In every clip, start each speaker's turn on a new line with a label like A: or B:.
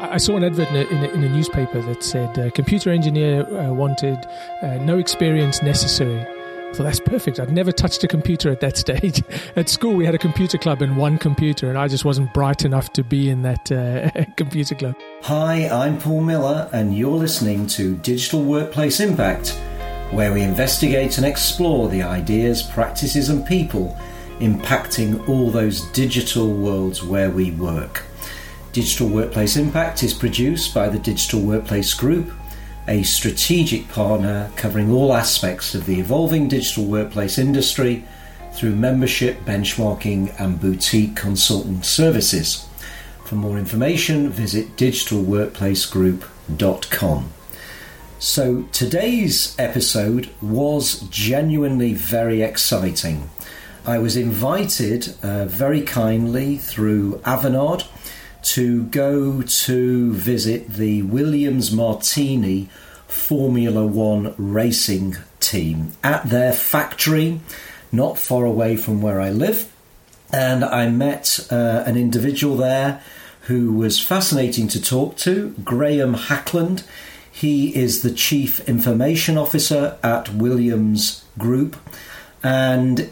A: I saw an advert in a, in a, in a newspaper that said uh, computer engineer uh, wanted, uh, no experience necessary. Thought that's perfect. I'd never touched a computer at that stage. at school, we had a computer club and one computer, and I just wasn't bright enough to be in that uh, computer club.
B: Hi, I'm Paul Miller, and you're listening to Digital Workplace Impact, where we investigate and explore the ideas, practices, and people impacting all those digital worlds where we work. Digital Workplace Impact is produced by the Digital Workplace Group, a strategic partner covering all aspects of the evolving digital workplace industry through membership, benchmarking, and boutique consultant services. For more information, visit digitalworkplacegroup.com. So, today's episode was genuinely very exciting. I was invited uh, very kindly through Avanade to go to visit the Williams Martini Formula One racing team at their factory, not far away from where I live. And I met uh, an individual there who was fascinating to talk to, Graham Hackland. He is the Chief Information Officer at Williams Group, and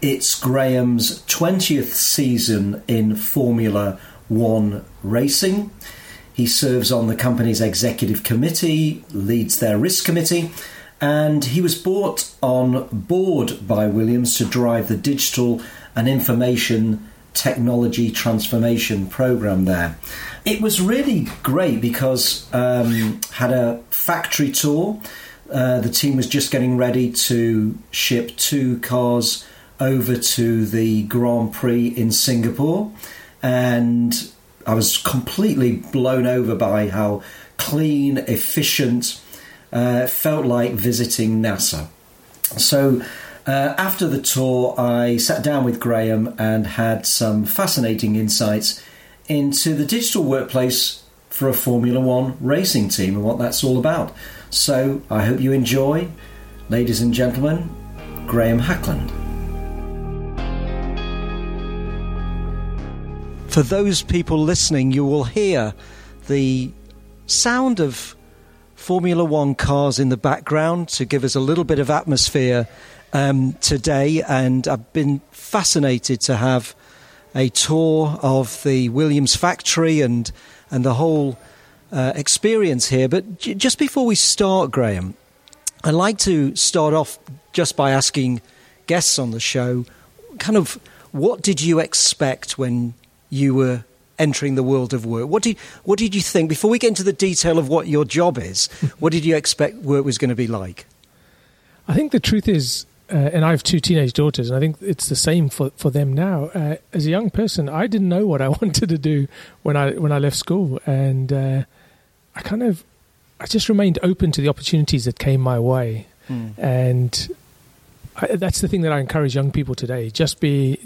B: it's Graham's 20th season in Formula one Racing. He serves on the company's executive committee, leads their risk committee, and he was brought on board by Williams to drive the digital and information technology transformation program there. It was really great because um, had a factory tour. Uh, the team was just getting ready to ship two cars over to the Grand Prix in Singapore and I was completely blown over by how clean, efficient, uh, felt like visiting NASA. So uh, after the tour, I sat down with Graham and had some fascinating insights into the digital workplace for a Formula One racing team and what that's all about. So I hope you enjoy, ladies and gentlemen, Graham Hackland.
C: For those people listening, you will hear the sound of Formula One cars in the background to give us a little bit of atmosphere um, today. And I've been fascinated to have a tour of the Williams factory and and the whole uh, experience here. But j- just before we start, Graham, I'd like to start off just by asking guests on the show, kind of, what did you expect when you were entering the world of work. What did, what did you think, before we get into the detail of what your job is, what did you expect work was going to be like?
A: I think the truth is, uh, and I have two teenage daughters, and I think it's the same for, for them now. Uh, as a young person, I didn't know what I wanted to do when I when I left school, and uh, I kind of I just remained open to the opportunities that came my way, mm. and I, that's the thing that I encourage young people today. Just be.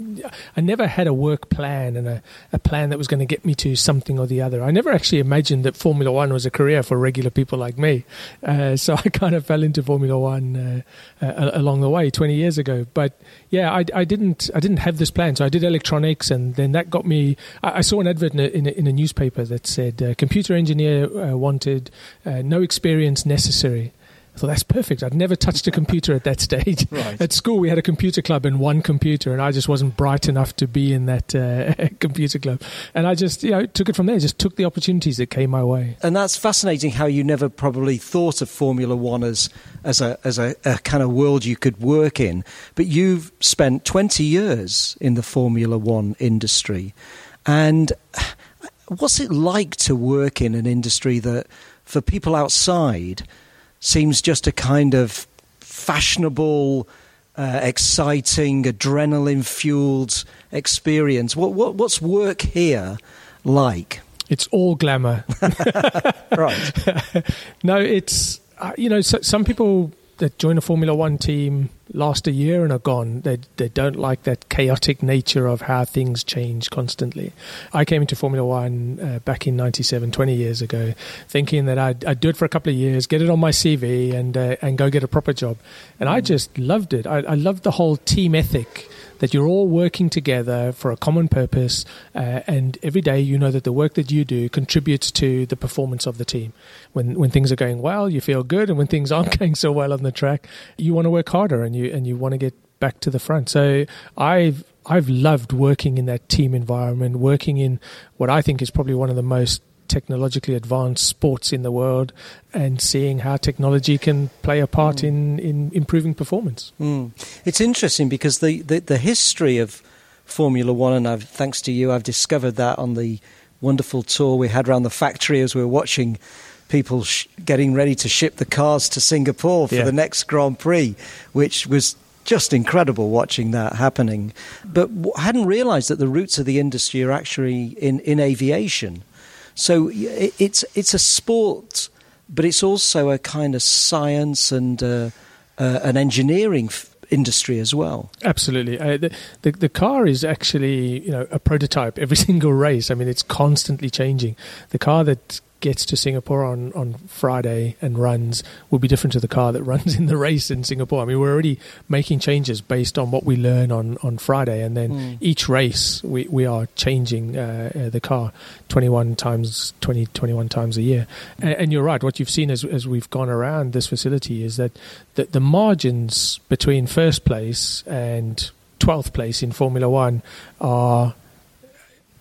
A: I never had a work plan and a, a plan that was going to get me to something or the other. I never actually imagined that Formula One was a career for regular people like me. Uh, so I kind of fell into Formula One uh, uh, along the way 20 years ago. But yeah, I, I, didn't. I didn't have this plan. So I did electronics, and then that got me. I, I saw an advert in a, in a, in a newspaper that said uh, computer engineer uh, wanted, uh, no experience necessary. I thought that's perfect. I'd never touched a computer at that stage. Right. At school, we had a computer club and one computer, and I just wasn't bright enough to be in that uh, computer club. And I just, you know, took it from there. Just took the opportunities that came my way.
C: And that's fascinating. How you never probably thought of Formula One as as a as a, a kind of world you could work in, but you've spent twenty years in the Formula One industry, and what's it like to work in an industry that, for people outside seems just a kind of fashionable, uh, exciting, adrenaline fueled experience. What, what, what's work here like?
A: It's all glamour.
C: right.
A: no, it's, uh, you know, so, some people that join a Formula One team last a year and are gone. They they don't like that chaotic nature of how things change constantly. I came into Formula One uh, back in '97, 20 years ago, thinking that I'd, I'd, do it for a couple of years, get it on my CV, and uh, and go get a proper job. And I mm. just loved it. I, I loved the whole team ethic that you're all working together for a common purpose, uh, and every day you know that the work that you do contributes to the performance of the team. When when things are going well, you feel good, and when things aren't going so well on the track, you want to work harder and you and you want to get back to the front. So I've I've loved working in that team environment, working in what I think is probably one of the most technologically advanced sports in the world and seeing how technology can play a part mm. in, in improving performance.
B: Mm. It's interesting because the, the, the, history of Formula One, and I've, thanks to you, I've discovered that on the wonderful tour we had around the factory as we were watching people sh- getting ready to ship the cars to Singapore for yeah. the next Grand Prix, which was just incredible watching that happening. But I hadn't realised that the roots of the industry are actually in, in aviation. So it's it's a sport, but it's also a kind of science and uh, uh, an engineering f- industry as well.
A: Absolutely, uh, the, the, the car is actually you know a prototype every single race. I mean, it's constantly changing. The car that gets to Singapore on, on Friday and runs will be different to the car that runs in the race in Singapore. I mean, we're already making changes based on what we learn on, on Friday, and then mm. each race we, we are changing uh, uh, the car 21 times, 20, 21 times a year. And, and, you're right, what you've seen as, as we've gone around this facility is that the, the margins between first place and 12th place in Formula One are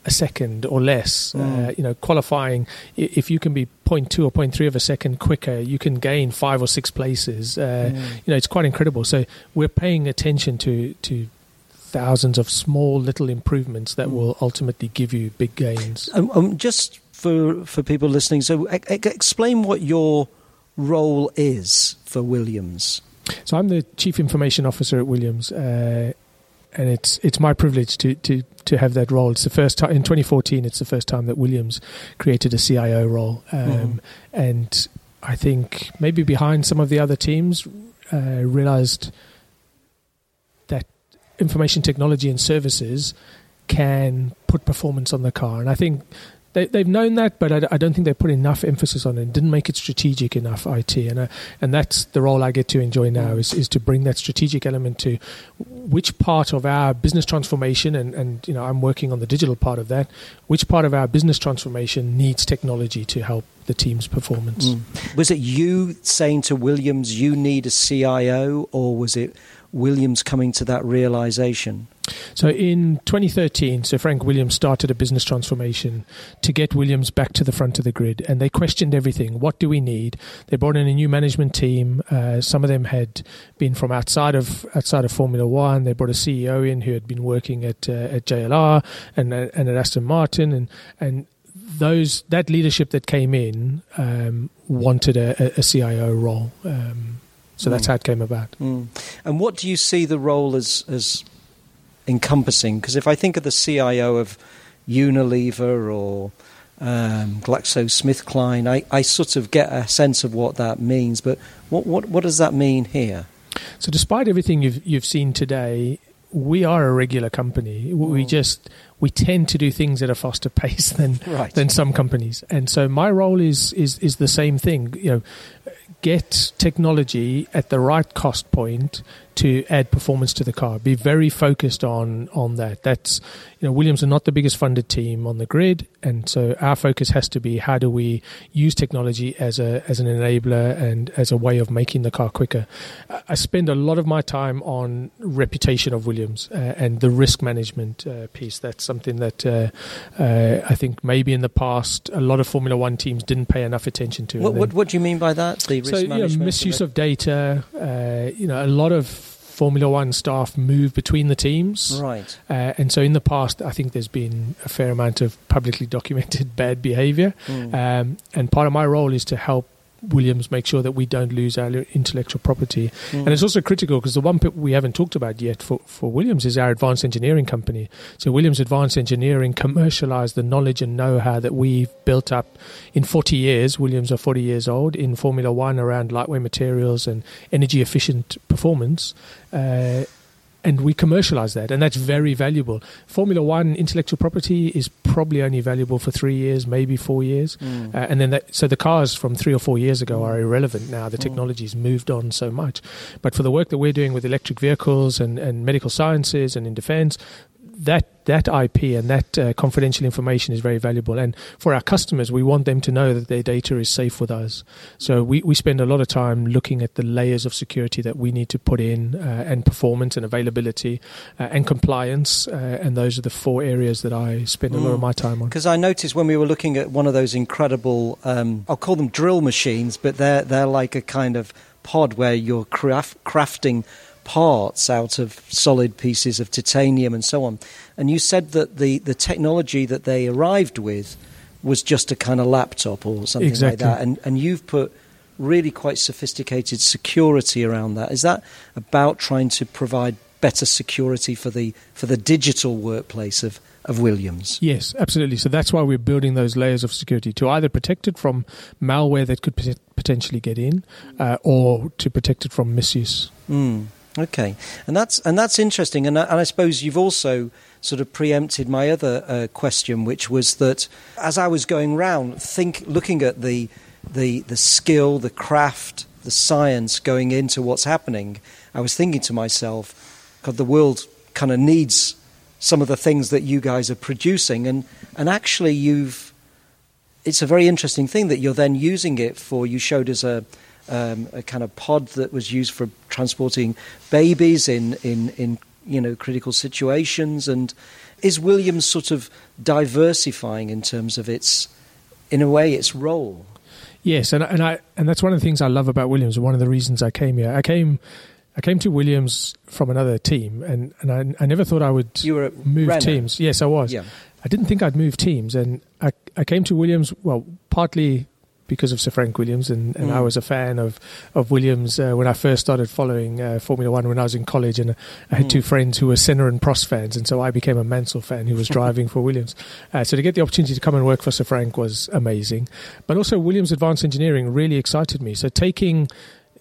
A: a second or less. Mm. Uh, you know, qualifying, if you can be 0.2 or 0.3 of a second quicker, you can gain five or six places. Uh, mm. You know, it's quite incredible. So we're paying attention to to thousands of small little improvements that mm. will ultimately give you big gains.
B: Um, um, just for for people listening, so e- explain what your role is for Williams.
A: So I'm the chief information officer at Williams. Uh, and it's it's my privilege to, to, to have that role. It's the first time in 2014. It's the first time that Williams created a CIO role, um, mm-hmm. and I think maybe behind some of the other teams uh, realized that information technology and services can put performance on the car, and I think they, they've known that, but I, I, don't think they put enough emphasis on it. Didn't make it strategic enough. IT and uh, and that's the role I get to enjoy now is is to bring that strategic element to which part of our business transformation and and you know I'm working on the digital part of that. Which part of our business transformation needs technology to help the team's performance?
B: Mm. Was it you saying to Williams you need a CIO, or was it Williams coming to that realization?
A: So in 2013, Sir Frank Williams started a business transformation to get Williams back to the front of the grid, and they questioned everything. What do we need? They brought in a new management team. Uh, some of them had been from outside of outside of Formula One. They brought a CEO in who had been working at uh, at JLR and uh, and at Aston Martin, and and those that leadership that came in um, wanted a, a, CIO role. Um, so that's mm. how it came about.
B: Mm. And what do you see the role as as encompassing? Because if I think of the CIO of Unilever or um, GlaxoSmithKline, I, I sort of get a sense of what that means. But what, what, what does that mean here?
A: So, despite everything you've, you've seen today, we are a regular company. We mm. just we tend to do things at a faster pace than right. than some companies, and so my role is is is the same thing. You know, get technology at the right cost point to add performance to the car. Be very focused on on that. That's you know Williams are not the biggest funded team on the grid, and so our focus has to be how do we use technology as a as an enabler and as a way of making the car quicker. I spend a lot of my time on reputation of Williams uh, and the risk management uh, piece. That's something that uh, uh I think maybe in the past a lot of Formula One teams didn't pay enough attention to.
B: What, what, what do you mean by that?
A: The risk so, management. You know, misuse of data. Uh, you know, a lot of Formula One staff move between the teams.
B: Right.
A: Uh, and so in the past, I think there's been a fair amount of publicly documented bad behavior. Mm. Um, and part of my role is to help Williams make sure that we don't lose our intellectual property. Mm. And it's also critical because the one we haven't talked about yet for, for Williams is our advanced engineering company. So Williams Advanced Engineering commercialized the knowledge and know-how that we've built up in 40 years. Williams are 40 years old in Formula One around lightweight materials and energy efficient performance. Uh, and we commercialize that, and that's very valuable. Formula One intellectual property is probably only valuable for three years, maybe four years, mm. uh, and then that, so the cars from three or four years ago are irrelevant now. The mm. technology's moved on so much, but for the work that we're doing with electric vehicles and, and medical sciences and in defence, that that IP and that uh, confidential information is very valuable. And for our customers, we want them to know that their data is safe with us. So we, we spend a lot of time looking at the layers of security that we need to put in, uh, and performance and availability uh, and compliance. Uh, and those are the four areas that I spend a lot of mm. my time on.
B: Because I noticed when we were looking at one of those incredible, um, I'll call them drill machines, but they're they're like a kind of pod where you're craft, crafting parts out of solid pieces of titanium and so on. And you said that the, the technology that they arrived with was just a kind of laptop or something
A: exactly.
B: like that. And, and you've put really quite sophisticated security around that. Is that about trying to provide better security for the for the digital workplace of of Williams.
A: Yes, absolutely. So that's why we're building those layers of security to either protect it from malware that could potentially get in, uh, or to protect it from misuse.
B: Mm. Okay, and that's and that's interesting, and I, and I suppose you've also sort of preempted my other uh, question, which was that as I was going round, think looking at the the the skill, the craft, the science going into what's happening, I was thinking to myself, God, the world kind of needs some of the things that you guys are producing, and and actually you've. It's a very interesting thing that you're then using it for. You showed us a um, a kind of pod that was used for transporting babies in, in, in you know critical situations. And is Williams sort of diversifying in terms of its in a way its role?
A: Yes and, and I and that's one of the things I love about Williams one of the reasons I came here. I came I came to Williams from another team and, and I, I never thought I would
B: you were
A: move
B: Renault.
A: teams. Yes I was.
B: Yeah.
A: I didn't think I'd move teams and I, I came to Williams well partly because of Sir Frank Williams, and, and mm. I was a fan of of Williams uh, when I first started following uh, Formula One when I was in college, and I had mm. two friends who were Senna and Prost fans, and so I became a Mansell fan who was driving for Williams. Uh, so to get the opportunity to come and work for Sir Frank was amazing, but also Williams Advanced Engineering really excited me. So taking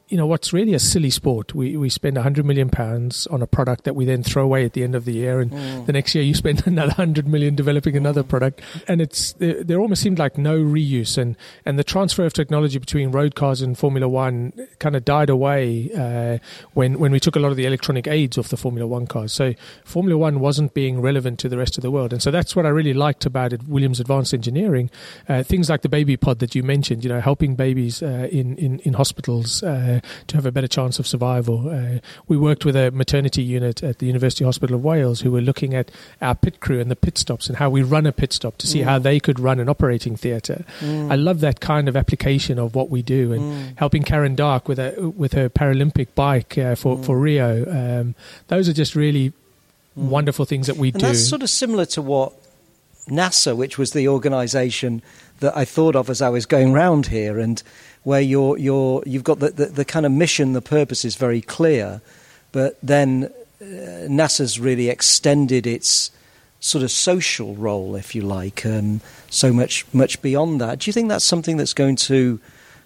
A: you know what's really a silly sport. We we spend hundred million pounds on a product that we then throw away at the end of the year, and mm. the next year you spend another hundred million developing another mm. product, and it's there, there, almost seemed like no reuse, and and the transfer of technology between road cars and Formula One kind of died away uh, when when we took a lot of the electronic aids off the Formula One cars. So Formula One wasn't being relevant to the rest of the world, and so that's what I really liked about it. Williams Advanced Engineering, uh, things like the baby pod that you mentioned, you know, helping babies uh, in in in hospitals. Uh, to have a better chance of survival. Uh, we worked with a maternity unit at the University Hospital of Wales who were looking at our pit crew and the pit stops and how we run a pit stop to see mm. how they could run an operating theatre. Mm. I love that kind of application of what we do and mm. helping Karen Darke with a with her Paralympic bike uh, for for Rio. Um, those are just really mm. wonderful things that we
B: and
A: do.
B: That's sort of similar to what NASA, which was the organisation that I thought of as I was going round here, and where you're, you're, you've got the, the, the kind of mission, the purpose is very clear, but then uh, NASA's really extended its sort of social role, if you like, um, so much much beyond that. Do you think that's something that's going to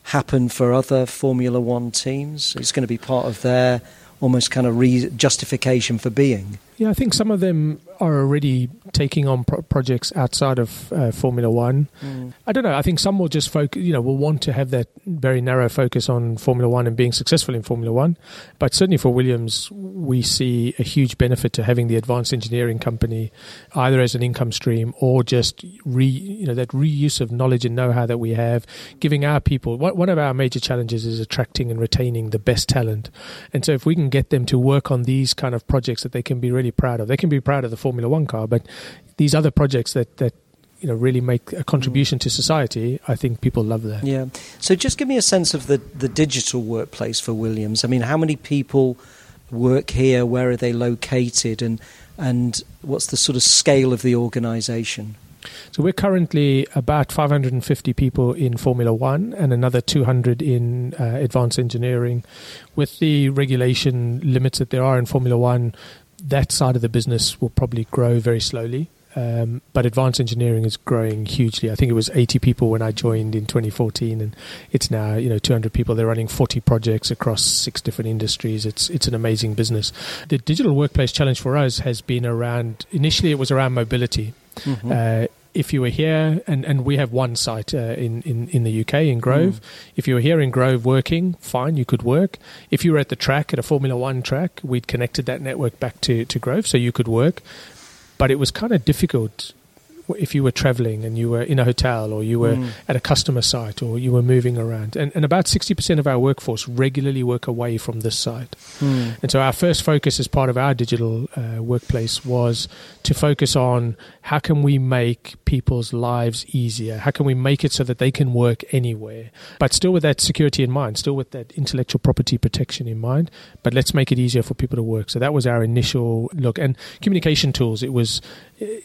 B: happen for other Formula One teams? It's going to be part of their almost kind of re- justification for being.
A: Yeah, I think some of them are already taking on pro- projects outside of uh, Formula One. Mm. I don't know. I think some will just focus, you know, will want to have that very narrow focus on Formula One and being successful in Formula One. But certainly for Williams, we see a huge benefit to having the advanced engineering company either as an income stream or just re, you know, that reuse of knowledge and know-how that we have, giving our people. One of our major challenges is attracting and retaining the best talent. And so if we can get them to work on these kind of projects that they can be really really proud of. They can be proud of the Formula One car, but these other projects that that you know really make a contribution to society, I think people love that.
B: Yeah. So just give me a sense of the the digital workplace for Williams. I mean, how many people work here? Where are they located? And and what's the sort of scale of the organisation?
A: So we're currently about 550 people in Formula One and another 200 in uh, advanced engineering. With the regulation limits that there are in Formula One, that side of the business will probably grow very slowly. Um, but advanced engineering is growing hugely. I think it was 80 people when I joined in 2014, and it's now you know 200 people. They're running 40 projects across six different industries. It's it's an amazing business. The digital workplace challenge for us has been around. Initially, it was around mobility. Mm-hmm. Uh, if you were here, and, and we have one site uh, in, in, in the UK, in Grove. Mm. If you were here in Grove working, fine, you could work. If you were at the track, at a Formula One track, we'd connected that network back to, to Grove, so you could work. But it was kind of difficult if you were traveling and you were in a hotel or you were mm. at a customer site or you were moving around. And, and about 60% of our workforce regularly work away from this site. Mm. And so our first focus as part of our digital uh, workplace was to focus on how can we make people's lives easier? How can we make it so that they can work anywhere, but still with that security in mind, still with that intellectual property protection in mind, but let's make it easier for people to work. So that was our initial look. And communication tools, it was,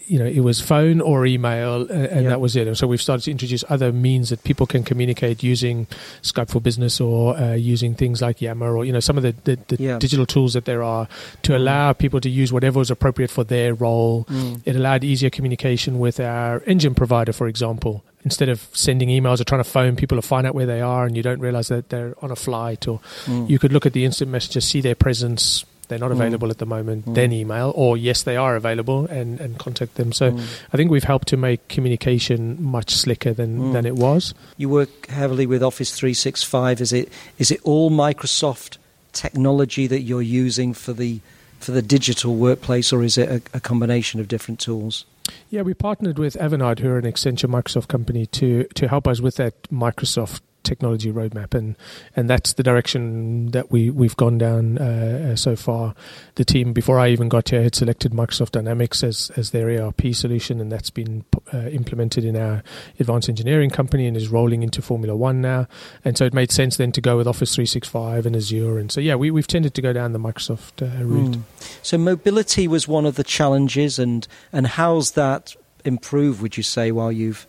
A: you know, it was phone or email, and, that was it. And so we've started to introduce other means that people can communicate using Skype for Business or uh, using things like Yammer or, you know, some of the, the, the digital tools that there are to allow people to use whatever is appropriate for their role. Mm. It allowed easier communication with our engine provider, for example. Instead of sending emails or trying to phone people to find out where they are and you don't realize that they're on a flight, or mm. you could look at the instant messages, see their presence, they're not mm. available mm. at the moment, mm. then email, or yes, they are available and, and contact them. So mm. I think we've helped to make communication much slicker than, mm. than it was.
B: You work heavily with Office 365. Is it is it all Microsoft technology that you're using for the for the digital workplace, or is it a, a combination of different tools?
A: Yeah, we partnered with Avanade, who are an Accenture Microsoft company, to to help us with that Microsoft technology roadmap, and and that's the direction that we we've gone down uh, uh so far. The team before I even got here had selected Microsoft Dynamics as as their ERP solution, and that's been uh, implemented in our advanced engineering company and is rolling into Formula One now. And so it made sense then to go with Office 365 and Azure, and so yeah, we we've tended to go down the Microsoft uh, route. Mm.
B: So mobility was one of the challenges, and and how's that improved? Would you say while you've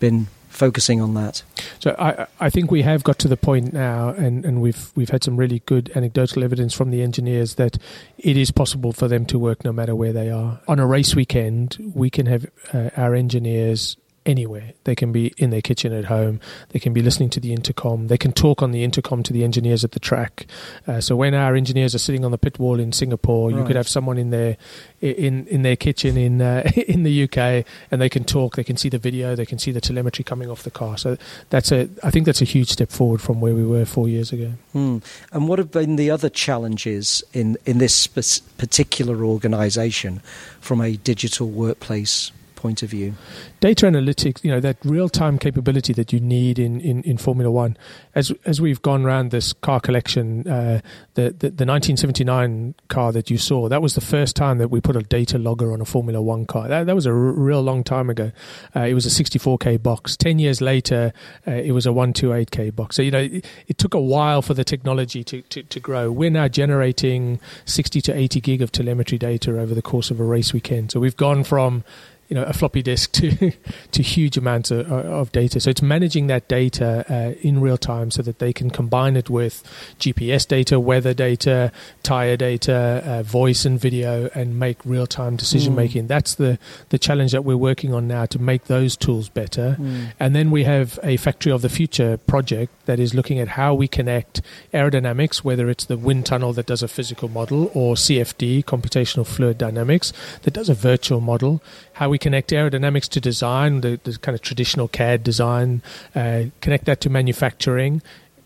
B: been focusing on that?
A: So I, I think we have got to the point now, and, and we've we've had some really good anecdotal evidence from the engineers that it is possible for them to work no matter where they are. On a race weekend, we can have uh, our engineers anywhere. They can be in their kitchen at home. They can be listening to the intercom. They can talk on the intercom to the engineers at the track. Uh, so when our engineers are sitting on the pit wall in Singapore, right. you could have someone in their in in their kitchen in uh, in the UK, and they can talk. They can see the video. They can see the telemetry coming off the car. So that's a I think that's a huge step forward from where we were four years ago.
B: Hmm. And what have been the other challenges in in this particular organisation from a digital workplace point of view?
A: Data analytics, you know, that real time capability that you need in, in, in, Formula One. As as we've gone around this car collection, uh, the, the, the 1979 car that you saw, that was the first time that we put a data logger on a Formula One car. That, that was a r- real long time ago. Uh, it was a 64k box. Ten years later, uh, it was a 128k box. So you know, it, it, took a while for the technology to, to, to grow. We're now generating 60 to 80 gig of telemetry data over the course of a race weekend. So we've gone from you know a floppy disk to to huge amounts of, of, data. So it's managing that data uh, in real time so that they can combine it with GPS data, weather data, tire data, uh, voice and video, and make real time decision making. Mm. That's the the challenge that we're working on now to make those tools better. Mm. And then we have a factory of the future project that is looking at how we connect aerodynamics, whether it's the wind tunnel that does a physical model or CFD, computational fluid dynamics, that does a virtual model how we connect aerodynamics to design, the, the kind of traditional CAD design, uh, connect that to manufacturing,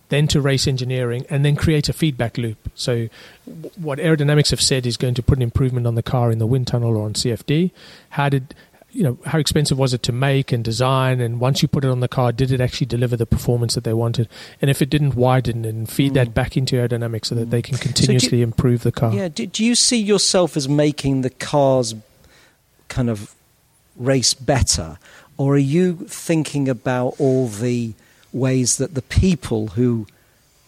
A: then to race engineering, and then create a feedback loop. So, w- what aerodynamics have said is going to put an improvement on the car in the wind tunnel or on CFD. How did you know how expensive was it to make and design and once you put it on the car did it actually deliver the performance that they wanted and if it didn't widen and feed mm. that back into aerodynamics so that they can continuously so you, improve the car
B: yeah do, do you see yourself as making the cars kind of race better? Or are you thinking about all the ways that the people who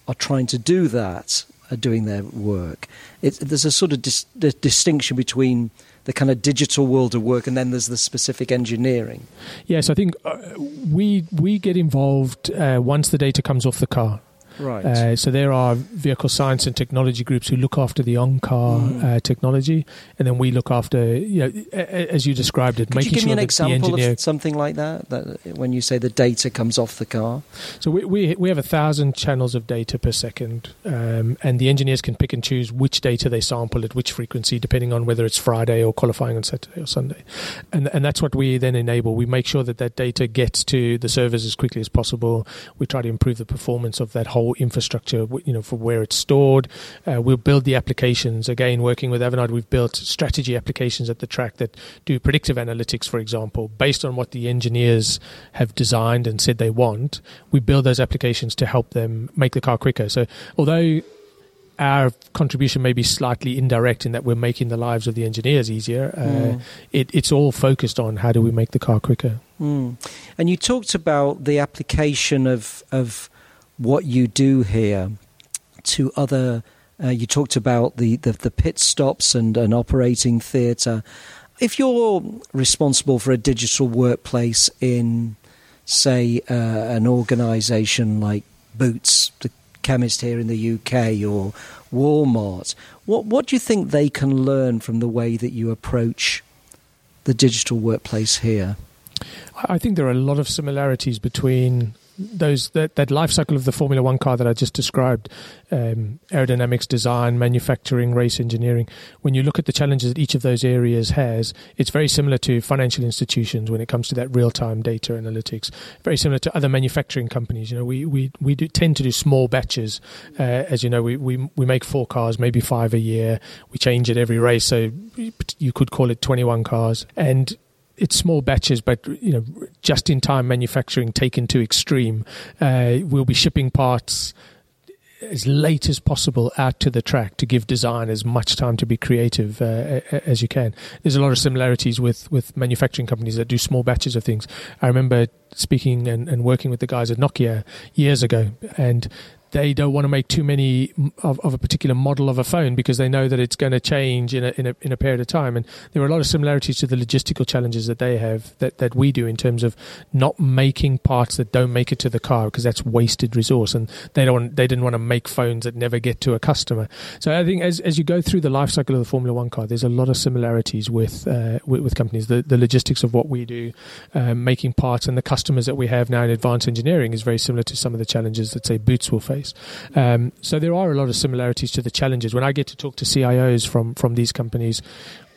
B: are trying to do that are doing their work? It, there's a sort of dis, distinction between the kind of digital world of work and then there's the specific engineering.
A: Yes, I think uh, we we get involved uh, once the data comes off the car.
B: Right.
A: Uh, so there are vehicle science and technology groups who look after the on-car
B: Mm.
A: uh, technology, and then we look after, you know, as you described it,
B: Could
A: making
B: you give
A: sure
B: me an example
A: engineer.
B: of something like that, that? When you say the data comes off the car,
A: So we, we we have a thousand channels of data per second, um, and the engineers can pick and choose which data they sample at which frequency, depending on whether it's Friday or qualifying on Saturday or Sunday, and and that's what we then enable. We make sure that that data gets to the servers as quickly as possible. We try to improve the performance of that whole infrastructure, you know, for where it's stored. Uh, we'll build the applications. Again, working with Avanade, we've built strategy applications at the track that do predictive analytics, for example, based on what the engineers have designed and said they want. We build those applications to help them make the car quicker. So, although our contribution may be slightly indirect in that we're making the lives of the engineers easier. Uh,
B: Mm.
A: it, it's all focused on how do we make the car quicker.
B: Mm. And you talked about the application of of what you do here to other. Uh, you talked about the, the, the pit stops and an operating theatre. If you're responsible for a digital workplace in, say, uh, an organisation like Boots, the chemist here in the UK, or Walmart, what what do you think they can learn from the way that you approach the digital workplace here?
A: I I think there are a lot of similarities between those that, that life cycle of the Formula One car that I just described, um, aerodynamics design, manufacturing, race engineering. When you look at the challenges that each of those areas has, it's very similar to financial institutions when it comes to that real time data analytics. Very similar to other manufacturing companies. You know, we we we do tend to do small batches. Uh, as you know, we, we we make four cars, maybe five a year. We change it every race, so you could call it twenty one cars and it's small batches, but you know, just in time manufacturing taken to extreme. Uh, we'll be shipping parts as late as possible out to the track to give design as much time to be creative uh, as you can. There's a lot of similarities with, with manufacturing companies that do small batches of things. I remember speaking and, and working with the guys at Nokia years ago, and they don't want to make too many of, of, a particular model of a phone because they know that it's going to change in a, in a in a period of time. And there are a lot of similarities to the logistical challenges that they have that, that we do in terms of not making parts that don't make it to the car because that's wasted resource. And they don't they didn't want to make phones that never get to a customer. So I think as as you go through the life cycle of the Formula One car, there's a lot of similarities with uh, with, with, companies. The the logistics of what we do, um, making parts, and the customers that we have now in advanced engineering is very similar to some of the challenges that say Boots will face. Um, so there are a lot of similarities to the challenges. When I get to talk to CIOs from from these companies,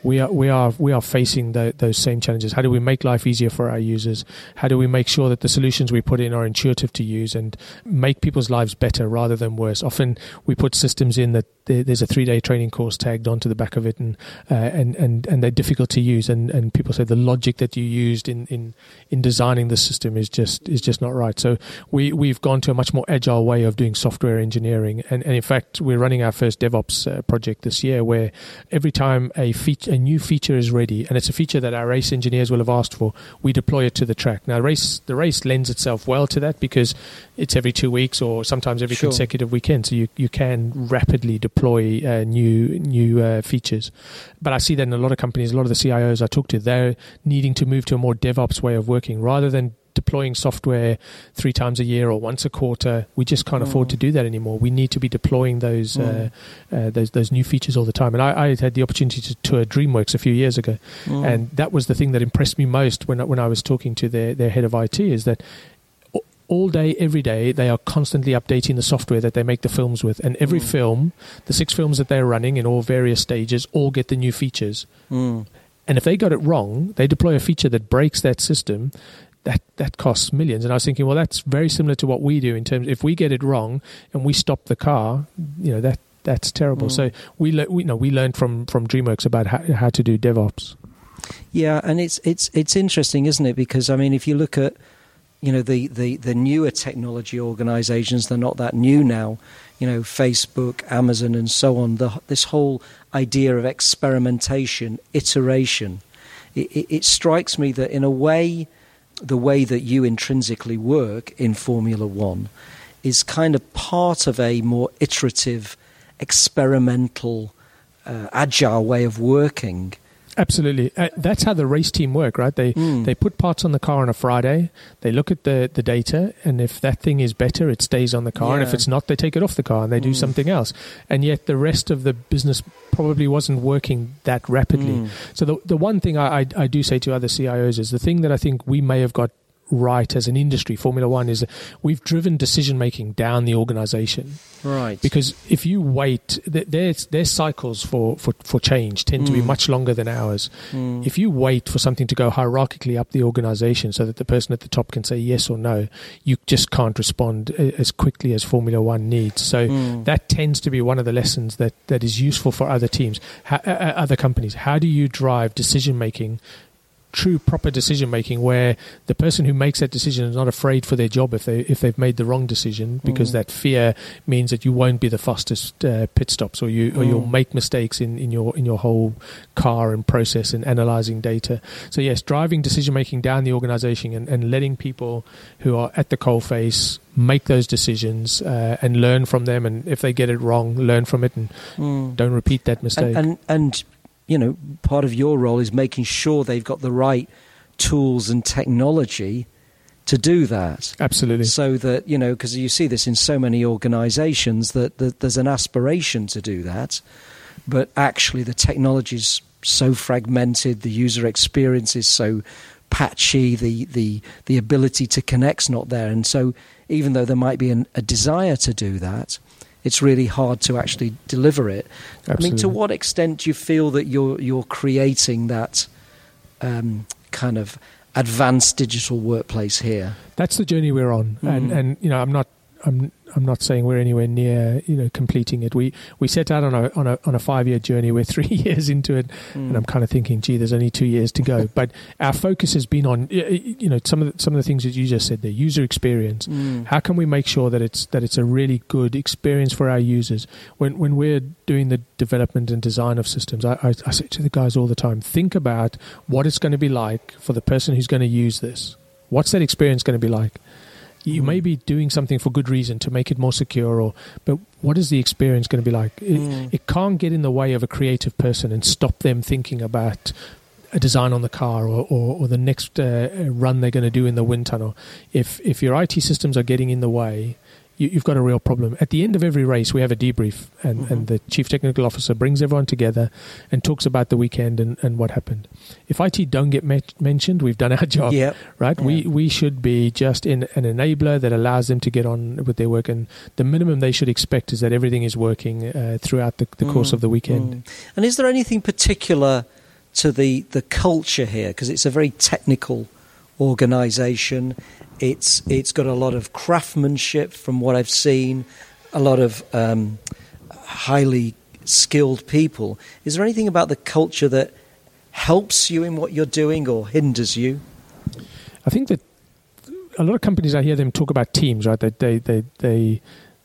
A: we are we are we are facing the, those same challenges. How do we make life easier for our users? How do we make sure that the solutions we put in are intuitive to use and make people's lives better rather than worse? Often we put systems in that there's a three day training course tagged onto the back of it, and uh, and and and they're difficult to use. And, and people say the logic that you used in, in in designing the system is just is just not right. So we we've gone to a much more agile way of doing software engineering, and, and in fact we're running our first DevOps uh, project this year, where every time a feature a new feature is ready, and it's a feature that our race engineers will have asked for. We deploy it to the track. Now, race the race lends itself well to that because it's every two weeks or sometimes every
B: Sure.
A: consecutive weekend, so you, you can rapidly deploy uh, new new uh, features. But I see that in a lot of companies, a lot of the CIOs I talk to, they're needing to move to a more DevOps way of working rather than deploying software three times a year or once a quarter. We just can't afford
B: Mm.
A: to do that anymore. We need to be deploying those
B: Mm.
A: uh, uh, those those new features all the time. And I, I had the opportunity to tour DreamWorks a few years ago,
B: Mm.
A: and that was the thing that impressed me most when I- when I was talking to their their head of IT is that. All day, every day, they are constantly updating the software that they make the films with, and every
B: Mm.
A: film, the six films that they're running in all various stages, all get the new features.
B: Mm.
A: And if they got it wrong, they deploy a feature that breaks that system. That that costs millions. And I was thinking, well, that's very similar to what we do in terms. If we get it wrong and we stop the car, you know that that's terrible.
B: Mm.
A: So we, le- we you know we learned from from DreamWorks about how, how to do DevOps.
B: Yeah, and it's it's it's interesting, isn't it? Because I mean, if you look at you know the the, the newer technology organisations, they're not that new now. You know, Facebook, Amazon, and so on. The, this whole idea of experimentation, iteration. It, it, it strikes me that in a way, the way that you intrinsically work in Formula One is kind of part of a more iterative, experimental, uh, agile way of working.
A: Absolutely, uh, that's how the race team work, right? They
B: Mm.
A: they put parts on the car on a Friday. They look at the the data, and if that thing is better, it stays on the car, and if it's not, they take it off the car and they do
B: Mm.
A: something else. And yet, the rest of the business probably wasn't working that rapidly.
B: Mm.
A: So the the one thing I, I I do say to other CIOs is the thing that I think we may have got right as an industry, Formula One, is we've driven decision making down the organization.
B: Right.
A: Because if you wait, th- their their cycles for, for, for change tend to be
B: Mm.
A: much longer than ours.
B: Mm.
A: If you wait for something to go hierarchically up the organization so that the person at the top can say yes or no, you just can't respond as quickly as Formula One needs. So
B: Mm.
A: that tends to be one of the lessons that, that is useful for other teams, ha- uh, uh, other companies. How do you drive decision making? True, proper decision making, where the person who makes that decision is not afraid for their job if they if they've made the wrong decision, because
B: Mm.
A: that fear means that you won't be the fastest uh, pit stops, or you or you'll
B: Mm.
A: make mistakes in, in your in your whole car and process and analyzing data. So yes, driving decision making down the organization and, and letting people who are at the coal face make those decisions uh, and learn from them, and if they get it wrong, learn from it and
B: Mm.
A: don't repeat that mistake.
B: and, and and you know part of your role is making sure they've got the right tools and technology to do that
A: Absolutely.
B: so that you know because you see this in so many organizations that, that there's an aspiration to do that but actually the technology is so fragmented the user experience is so patchy the the the ability to connect's not there and so even though there might be an, a desire to do that it's really hard to actually deliver it I mean, to what extent do you feel that you're you're creating that um, kind of advanced digital workplace here?
A: That's the journey we're on, and
B: Mhm.
A: and you know I'm not I'm I'm not saying we're anywhere near you know completing it. We we set out on a on a on a five year journey. We're three years into it, and I'm kind of thinking, gee, there's only two years to go. but our focus has been on you know some of the, some of the things that you just said, the user experience.
B: Mm.
A: How can we make sure that it's that it's a really good experience for our users when when we're doing the development and design of systems? I, I, I say to the guys all the time: think about what it's going to be like for the person who's going to use this. What's that experience going to be like? You
B: Mm.
A: may be doing something for good reason to make it more secure, or but what is the experience going to be like? It,
B: Mm.
A: it can't get in the way of a creative person and stop them thinking about a design on the car or, or, or the next uh, run they're going to do in the wind tunnel. If if your IT systems are getting in the way, you, you've got a real problem. At the end of every race, we have a debrief, and,
B: Mhm.
A: and the chief technical officer brings everyone together and talks about the weekend and, and what happened. If IT don't get met- mentioned, we've done our job
B: Yep.
A: right?
B: Yeah.
A: We we should be just in an enabler that allows them to get on with their work, and the minimum they should expect is that everything is working uh, throughout the, the course
B: Mm,
A: of the weekend.
B: mm. And is there anything particular to the, the culture here? Because it's a very technical organisation. It's it's got a lot of craftsmanship from what I've seen, a lot of um, highly skilled people. Is there anything about the culture that helps you in what you're doing or hinders you?
A: I think that a lot of companies, I hear them talk about teams, right? They they they they,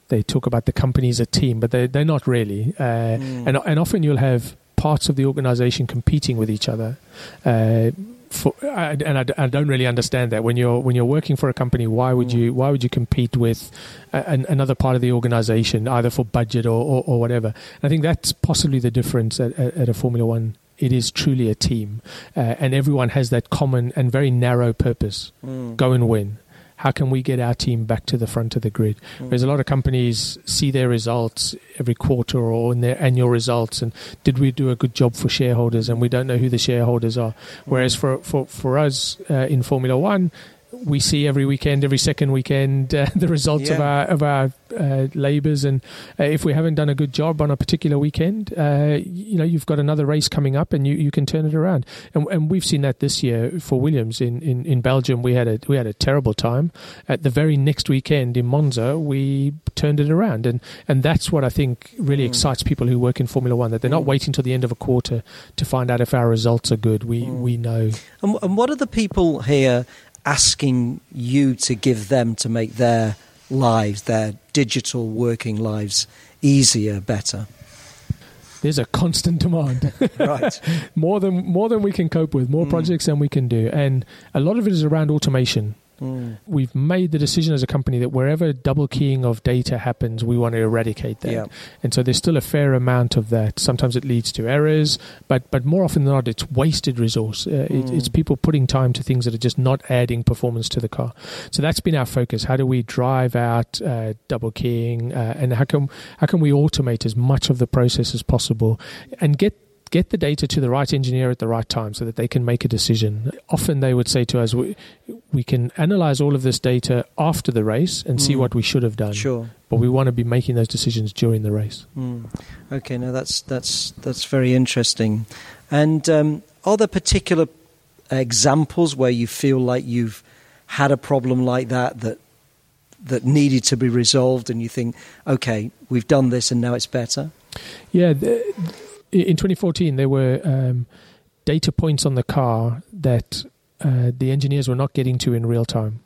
A: they talk about the company as a team, but they they're not really. Uh,
B: Mm.
A: and and often you'll have parts of the organization competing with each other. Uh, for, I- and I, I don't really understand that when you're when you're working for a company, why would
B: Mm.
A: you why would you compete with an, another part of the organization either for budget or, or, or whatever? And I think that's possibly the difference at, at, at a Formula One. It is truly a team, uh, and everyone has that common and very narrow purpose:
B: Mm.
A: go and win. How can we get our team back to the front of the grid?
B: Mm.
A: Whereas a lot of companies see their results every quarter or in their annual results, and did we do a good job for shareholders? And we don't know who the shareholders are. Whereas for for for us uh, in Formula One, we see every weekend, every second weekend, uh, the results of our of our uh, labours, and uh, if we haven't done a good job on a particular weekend, uh, you know, you've got another race coming up, and you, you can turn it around. And, and we've seen that this year for Williams in, in, in Belgium. We had a we had a terrible time. At the very next weekend in Monza, we turned it around, and and that's what I think really
B: Mm.
A: excites people who work in Formula One. That they're not
B: Mm.
A: waiting till the end of a quarter to find out if our results are good. We
B: Mm.
A: we know.
B: And, and what are the people here asking you to give them to make their lives, their digital working lives, easier, better?
A: There's a constant demand.
B: Right.
A: more than more than we can cope with, more
B: Mm.
A: projects than we can do, and a lot of it is around automation.
B: Mm.
A: We've made the decision as a company that wherever double keying of data happens, we want to eradicate that.
B: Yeah.
A: And so there's still a fair amount of that. Sometimes it leads to errors, but but more often than not, it's wasted resource. Uh, it,
B: Mm.
A: it's people putting time to things that are just not adding performance to the car. So that's been our focus. How do we drive out uh, double keying, uh, and how can how can we automate as much of the process as possible, and get get the data to the right engineer at the right time so that they can make a decision. Often they would say to us, we, we can analyze all of this data after the race and see
B: Mm.
A: what we should have done.
B: Sure.
A: But we want to be making those decisions during the race.
B: Mm. Okay, now that's that's that's very interesting. And um, are there particular examples where you feel like you've had a problem like that that that needed to be resolved, and you think, okay, we've done this, and now it's better?
A: Yeah, the, in 2014 there were um, data points on the car that uh, the engineers were not getting to in real time.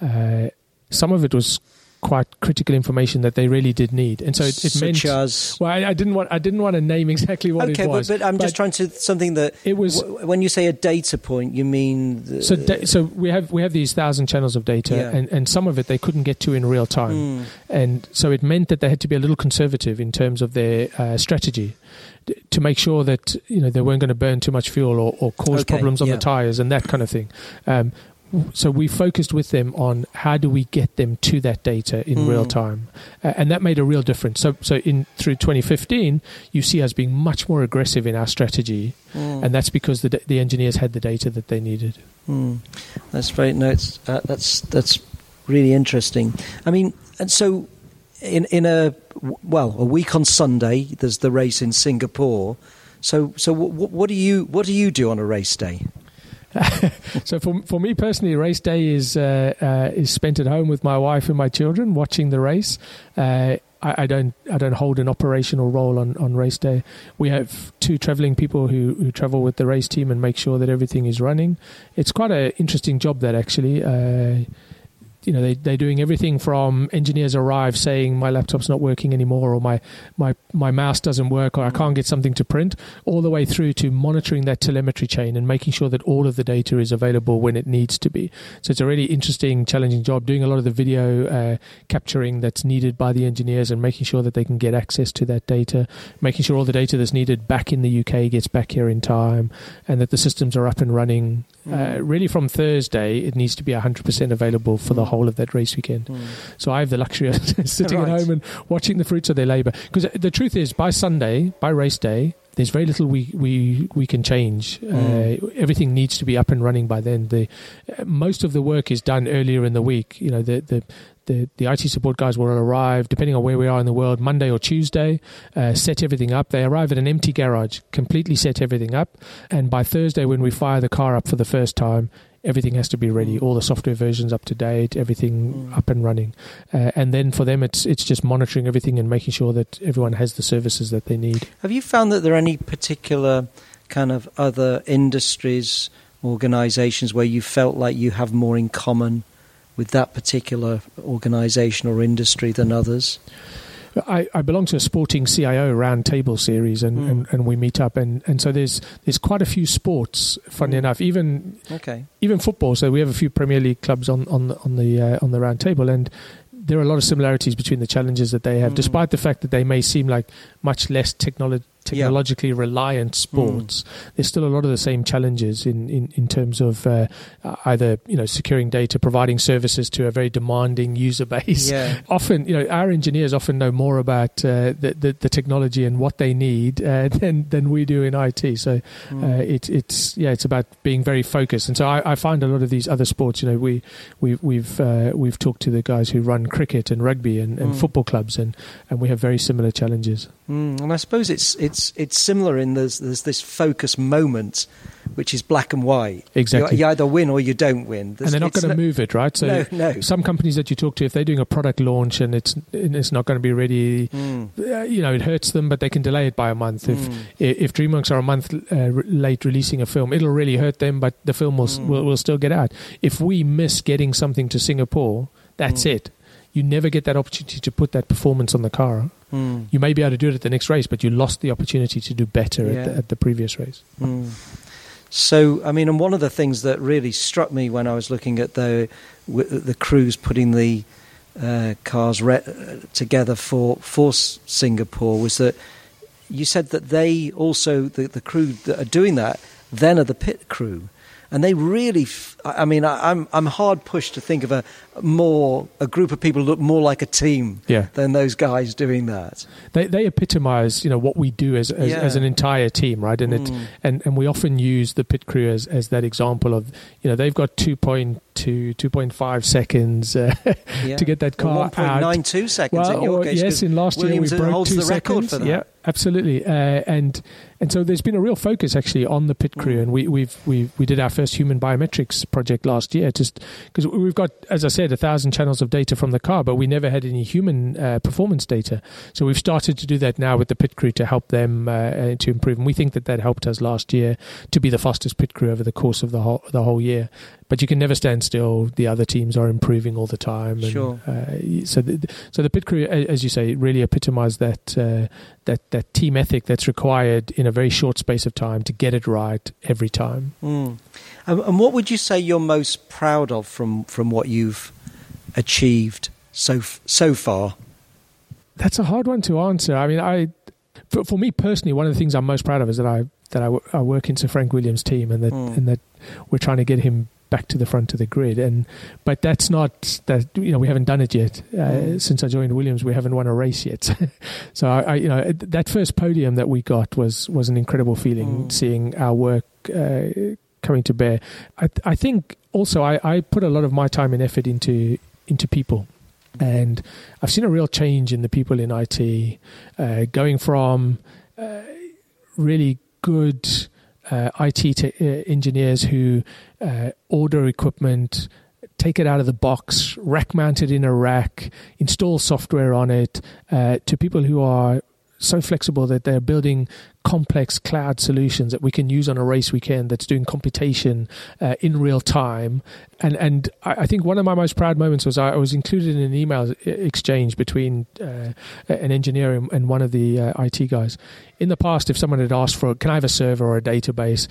A: Uh, some of it was quite critical information that they really did need, and so it, it meant.
B: as
A: well, I, I didn't want I didn't want to name exactly what
B: okay,
A: it was,
B: but, but I'm just trying to something that
A: It was
B: w- when you say a data point, you mean the,
A: so. Da- so we have we have these thousand channels of data,
B: Yeah.
A: and, and some of it they couldn't get to in real time.
B: Mm,
A: and so it meant that they had to be a little conservative in terms of their uh, strategy to make sure that you know they weren't going to burn too much fuel or, or cause
B: Okay,
A: problems on
B: yeah.
A: the tires and that kind of thing. Um, so we focused with them on how do we get them to that data in
B: Mm.
A: real time, uh, and that made a real difference. So, so in through 2015, you see us being much more aggressive in our strategy,
B: mm.
A: and that's because the the engineers had the data that they needed.
B: Mm. That's very no, it's, uh, that's that's really interesting. I mean, and so in in a well a week on Sunday, there's the race in Singapore. So so what, what do you what do you do on a race day?
A: so for for me personally, race day is uh, uh, is spent at home with my wife and my children watching the race. Uh, I, don't I don't hold an operational role on, on race day. We have two traveling people who, who travel with the race team and make sure that everything is running. It's quite an interesting job that actually. You know they they're doing everything from engineers arrive saying my laptop's not working anymore or my my my mouse doesn't work or I can't get something to print all the way through to monitoring that telemetry chain and making sure that all of the data is available when it needs to be so it's a really interesting challenging job doing a lot of the video uh, capturing that's needed by the engineers and making sure that they can get access to that data making sure all the data that's needed back in the UK gets back here in time and that the systems are up and running uh, really from Thursday it needs to be 100% available for the
B: Mm.
A: Whole of that race weekend
B: Mm.
A: so I have the luxury of sitting
B: Right.
A: at home and watching the fruits of their labour. Because the truth is, by Sunday, by race day, there's very little we we, we can change.
B: Mm.
A: Uh, everything needs to be up and running by then. The uh, most of the work is done earlier in the week. You know, the the the, the IT support guys will arrive, depending on where we are in the world, Monday or Tuesday, uh, set everything up. They arrive at an empty garage, completely set everything up. And by Thursday, when we fire the car up for the first time, everything has to be ready.
B: Mm.
A: All the software versions up to date, everything
B: Mm.
A: up and running. Uh, and then for them, it's it's just monitoring everything and making sure that everyone has the services that they need.
B: Have you found that there are any particular kind of other industries, organisations where you felt like you have more in common with that particular organisation or industry than others?
A: I, I belong to a sporting CIO round table series, and,
B: Mm.
A: and, and we meet up, and, and so there's there's quite a few sports. Funny
B: Mm.
A: enough, even
B: Okay.
A: even football. So we have a few Premier League clubs on on the, on the uh, on the round table, and there are a lot of similarities between the challenges that they have,
B: Mm.
A: despite the fact that they may seem like much less technolo-
B: Yeah.
A: technologically reliant sports. There's still a lot of the same challenges in in, in terms of uh, either you know securing data, providing services to a very demanding user base.
B: Yeah.
A: Often, you know, our engineers often know more about uh, the, the the technology and what they need uh, than than we do in IT. So
B: Mm.
A: uh, it, it's yeah, it's about being very focused, and so I, I find a lot of these other sports. You know, we we we've uh, we've talked to the guys who run cricket and rugby and, and
B: Mm.
A: football clubs, and, and we have very similar challenges.
B: Mm, and I suppose it's it's it's similar in there's there's this focus moment, which is black and white.
A: Exactly.
B: You, you either win or you don't win.
A: and they're not going to
B: no-
A: move it, right? So
B: no, no.
A: some companies that you talk to, if they're doing a product launch and it's and it's not going to be ready,
B: Mm.
A: uh, you know, it hurts them, but they can delay it by a month. If
B: Mm.
A: if DreamWorks are a month uh, late releasing a film, it'll really hurt them, but the film will,
B: Mm.
A: will will still get out. If we miss getting something to Singapore, that's
B: Mm.
A: it. You never get that opportunity to put that performance on the car.
B: Mm.
A: You may be able to do it at the next race, but you lost the opportunity to do better
B: Yeah.
A: at, the, at the previous race.
B: Mm. So, I mean, and one of the things that really struck me when I was looking at the the crews putting the uh, cars re- together for for Singapore was that you said that they also the, the crew that are doing that then are the pit crew and they really. I mean, I, am I'm hard pushed to think of a more a group of people look more like a team
A: yeah.
B: than those guys doing that.
A: They they epitomise you know what we do as as, yeah. as an entire team, right? And mm. it and and we often use the pit crew as as that example of you know they've got two point point five seconds uh, yeah. to get that car
B: nine two seconds.
A: Well,
B: in your case,
A: yes, in last
B: Williams
A: year we broke two
B: seconds.
A: Yeah, absolutely. Uh, and and so there's been a real focus actually on the pit crew, mm. and we we've we we did our first human biometrics project last year, just because we've got, as I said, a thousand channels of data from the car, but we never had any human uh, performance data. So we've started to do that now with the pit crew to help them uh, to improve, and we think that that helped us last year to be the fastest pit crew over the course of the whole the whole year but you can never stand still. The other teams are improving all the time. And,
B: sure.
A: Uh, so, the, so the pit crew, as you say, really epitomise that uh, that that team ethic that's required in a very short space of time to get it right every time.
B: Mm. And, and what would you say you're most proud of from from what you've achieved so so far?
A: That's a hard one to answer. I mean, I for, for me personally, one of the things I'm most proud of is that I that I, I work into Frank Williams' team, and that mm. and that we're trying to get him back to the front of the grid. And but that's not that you know we haven't done it yet. Uh, mm. Since I joined Williams, we haven't won a race yet. so I, I, you know that first podium that we got was was an incredible feeling, mm. seeing our work. Uh, coming to bear. I, I think also I, I put a lot of my time and effort into into people and I've seen a real change in the people in IT, uh, going from uh, really good uh, IT te- uh, engineers who uh, order equipment, take it out of the box, rack mount it in a rack, install software on it, uh, to people who are so flexible that they're building complex cloud solutions that we can use on a race weekend that's doing computation uh, in real time. And and I, think one of my most proud moments was I was included in an email exchange between uh, an engineer and, one of the uh, IT guys. In the past, if someone had asked for, can I have a server or a database?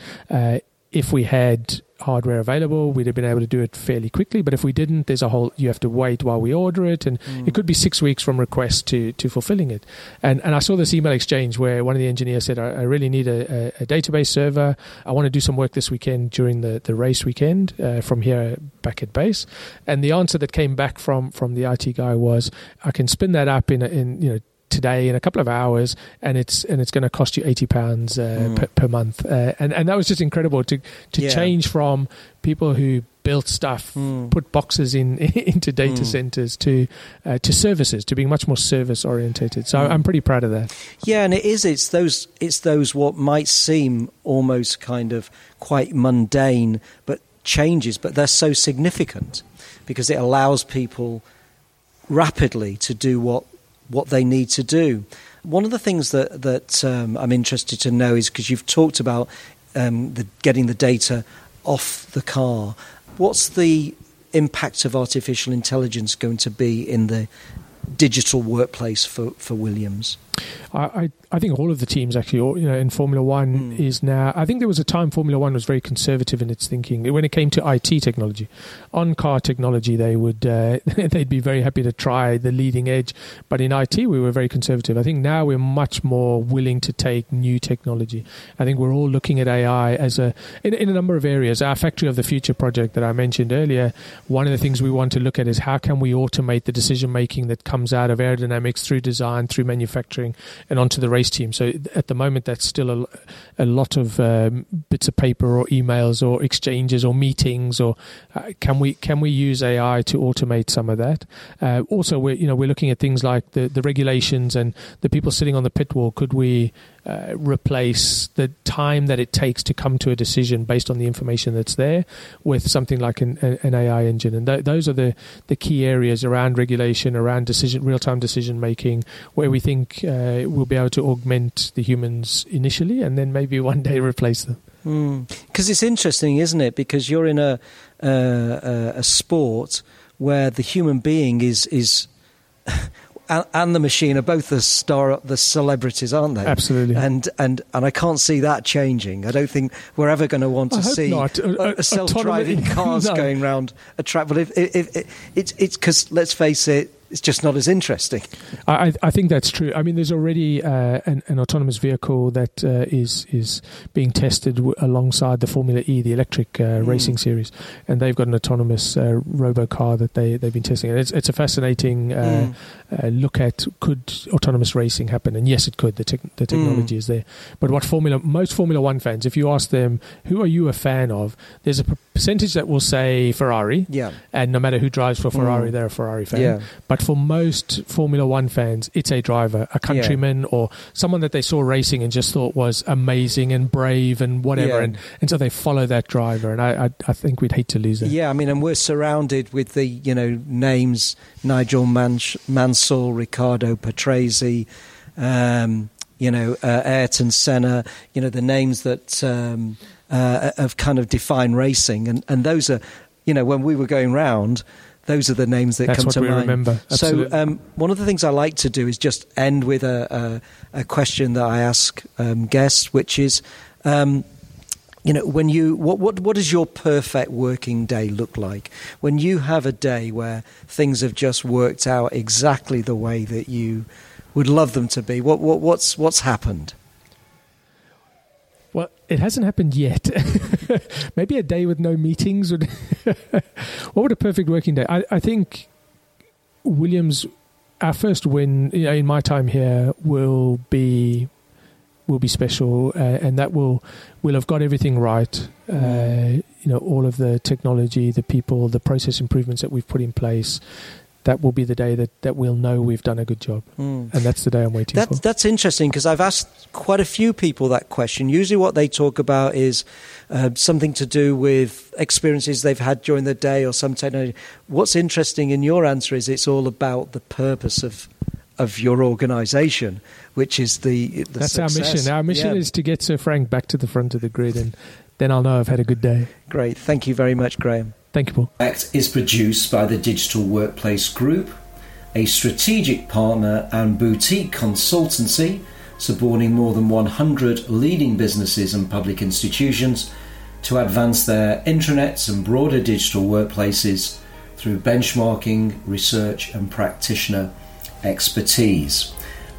A: If we had hardware available, we'd have been able to do it fairly quickly. But if we didn't, there's a whole you have to wait while we order it, and mm. it could be six weeks from request to to fulfilling it. And and I saw this email exchange where one of the engineers said, "I, I really need a, a, a, database server. I want to do some work this weekend during the the race weekend uh, from here back at base." And the answer that came back from from the IT guy was, "I can spin that up in a, in you know today in a couple of hours, and it's and it's going to cost you eighty pounds uh, mm. per, per, month. Uh, and and that was just incredible to to yeah. change from people who built stuff, mm. put boxes in into data mm. centers to uh, to services, to being much more service orientated. So mm. I'm pretty proud of that.
B: Yeah, and it is. It's those. It's those what might seem almost kind of quite mundane, but changes, but they're so significant because it allows people rapidly to do what what they need to do. One of the things that that um, I'm interested to know is because you've talked about um, the, getting the data off the car. What's the impact of artificial intelligence going to be in the digital workplace for, for Williams?
A: I, I think all of the teams actually, you know, in Formula One mm. is now. I think there was a time Formula One was very conservative in its thinking when it came to IT technology, on car technology. They would uh, they'd be very happy to try the leading edge, but in IT we were very conservative. I think now we're much more willing to take new technology. I think we're all looking at AI as a in, in a number of areas. Our Factory of the Future project that I mentioned earlier. One of the things we want to look at is how can we automate the decision making that comes out of aerodynamics through design, through manufacturing and onto the race team. So at the moment, that's still a, a lot of um, bits of paper or emails or exchanges or meetings. Or uh, can we can we use AI to automate some of that? Uh, also, we're you know we're looking at things like the the regulations and the people sitting on the pit wall. Could we uh, replace the time that it takes to come to a decision based on the information that's there with something like an, an AI engine. And th- those are the, the key areas around regulation, around decision, real time decision making, where we think uh, we'll be able to augment the humans initially and then maybe one day replace them.
B: Because mm. it's interesting, isn't it? Because you're in a, uh, a sport where the human being is is and, and, the machine are both the star, the celebrities, aren't they?
A: Absolutely.
B: And and and I can't see that changing. I don't think we're ever going to want to see a, a self-driving cars no. going around a track. But if, if, if, if it's it's because let's face it, it's just not as interesting.
A: I, I think that's true. I mean, there's already uh, an, an, autonomous vehicle that uh, is is being tested w- alongside the Formula E, the electric uh, mm. racing series, and they've got an autonomous uh, robo car that they they've been testing. And it's it's a fascinating uh, mm. Uh, look at could autonomous racing happen, and yes, it could. The te- the technology mm. is there. But what Formula most Formula One fans, if you ask them, who are you a fan of? There's a percentage that will say Ferrari,
B: yeah,
A: and no matter who drives for Ferrari, mm. they're a Ferrari fan. Yeah. But for most Formula One fans, it's a driver, a countryman, yeah. or someone that they saw racing and just thought was amazing and brave and whatever. Yeah. And, and so they follow that driver. And I, I, I think we'd hate to lose it.
B: Yeah, I mean, and we're surrounded with the, you know, names Nigel Mansell, Riccardo Patrese, um, you know, uh, Ayrton Senna, you know, the names that um, uh, have kind of define racing. And, and those are, you know, when we were going round, those are the names that
A: That's
B: come to
A: mind.
B: Remember.
A: Absolutely.
B: So um, one of the things I like to do is just end with a, a, a question that I ask um, guests, which is, um, you know, when you what, what what does your perfect working day look like? When you have a day where things have just worked out exactly the way that you would love them to be, what, what what's what's happened?
A: It hasn't happened yet. Maybe a day with no meetings would. what would a perfect working day? I, I think Williams, our first win you know, in my time here will be will be special, uh, and that will will have got everything right. Uh, you know, all of the technology, the people, the process improvements that we've put in place, that will be the day that, that we'll know we've done a good job. Mm. And that's the day I'm waiting
B: that,
A: for.
B: That's interesting because I've asked quite a few people that question. Usually, what they talk about is uh, something to do with experiences they've had during the day or some technology. What's interesting in your answer is it's all about the purpose of of your organisation, which is the, the
A: that's
B: success.
A: our mission. Our mission yeah. is to get Sir Frank back to the front of the grid, and then I'll know I've had a good day.
B: Great, thank you very much, Graham.
A: Thank you, Paul.
D: Act is produced by the Digital Workplace Group, a strategic partner and boutique consultancy supporting more than 100 leading businesses and public institutions to advance their intranets and broader digital workplaces through benchmarking, research, and practitioner expertise.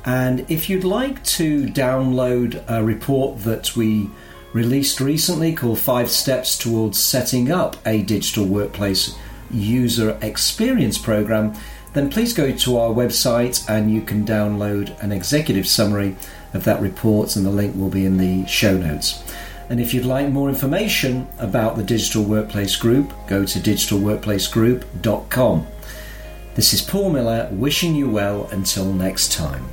D: And if you'd like to download a report that we released recently called Five Steps Towards Setting Up a Digital Workplace User Experience Program, then please go to our website and you can download an executive summary of that report, and the link will be in the show notes. And if you'd like more information about the Digital Workplace Group, go to digitalworkplacegroup.com. This is Paul Miller wishing you well until next time.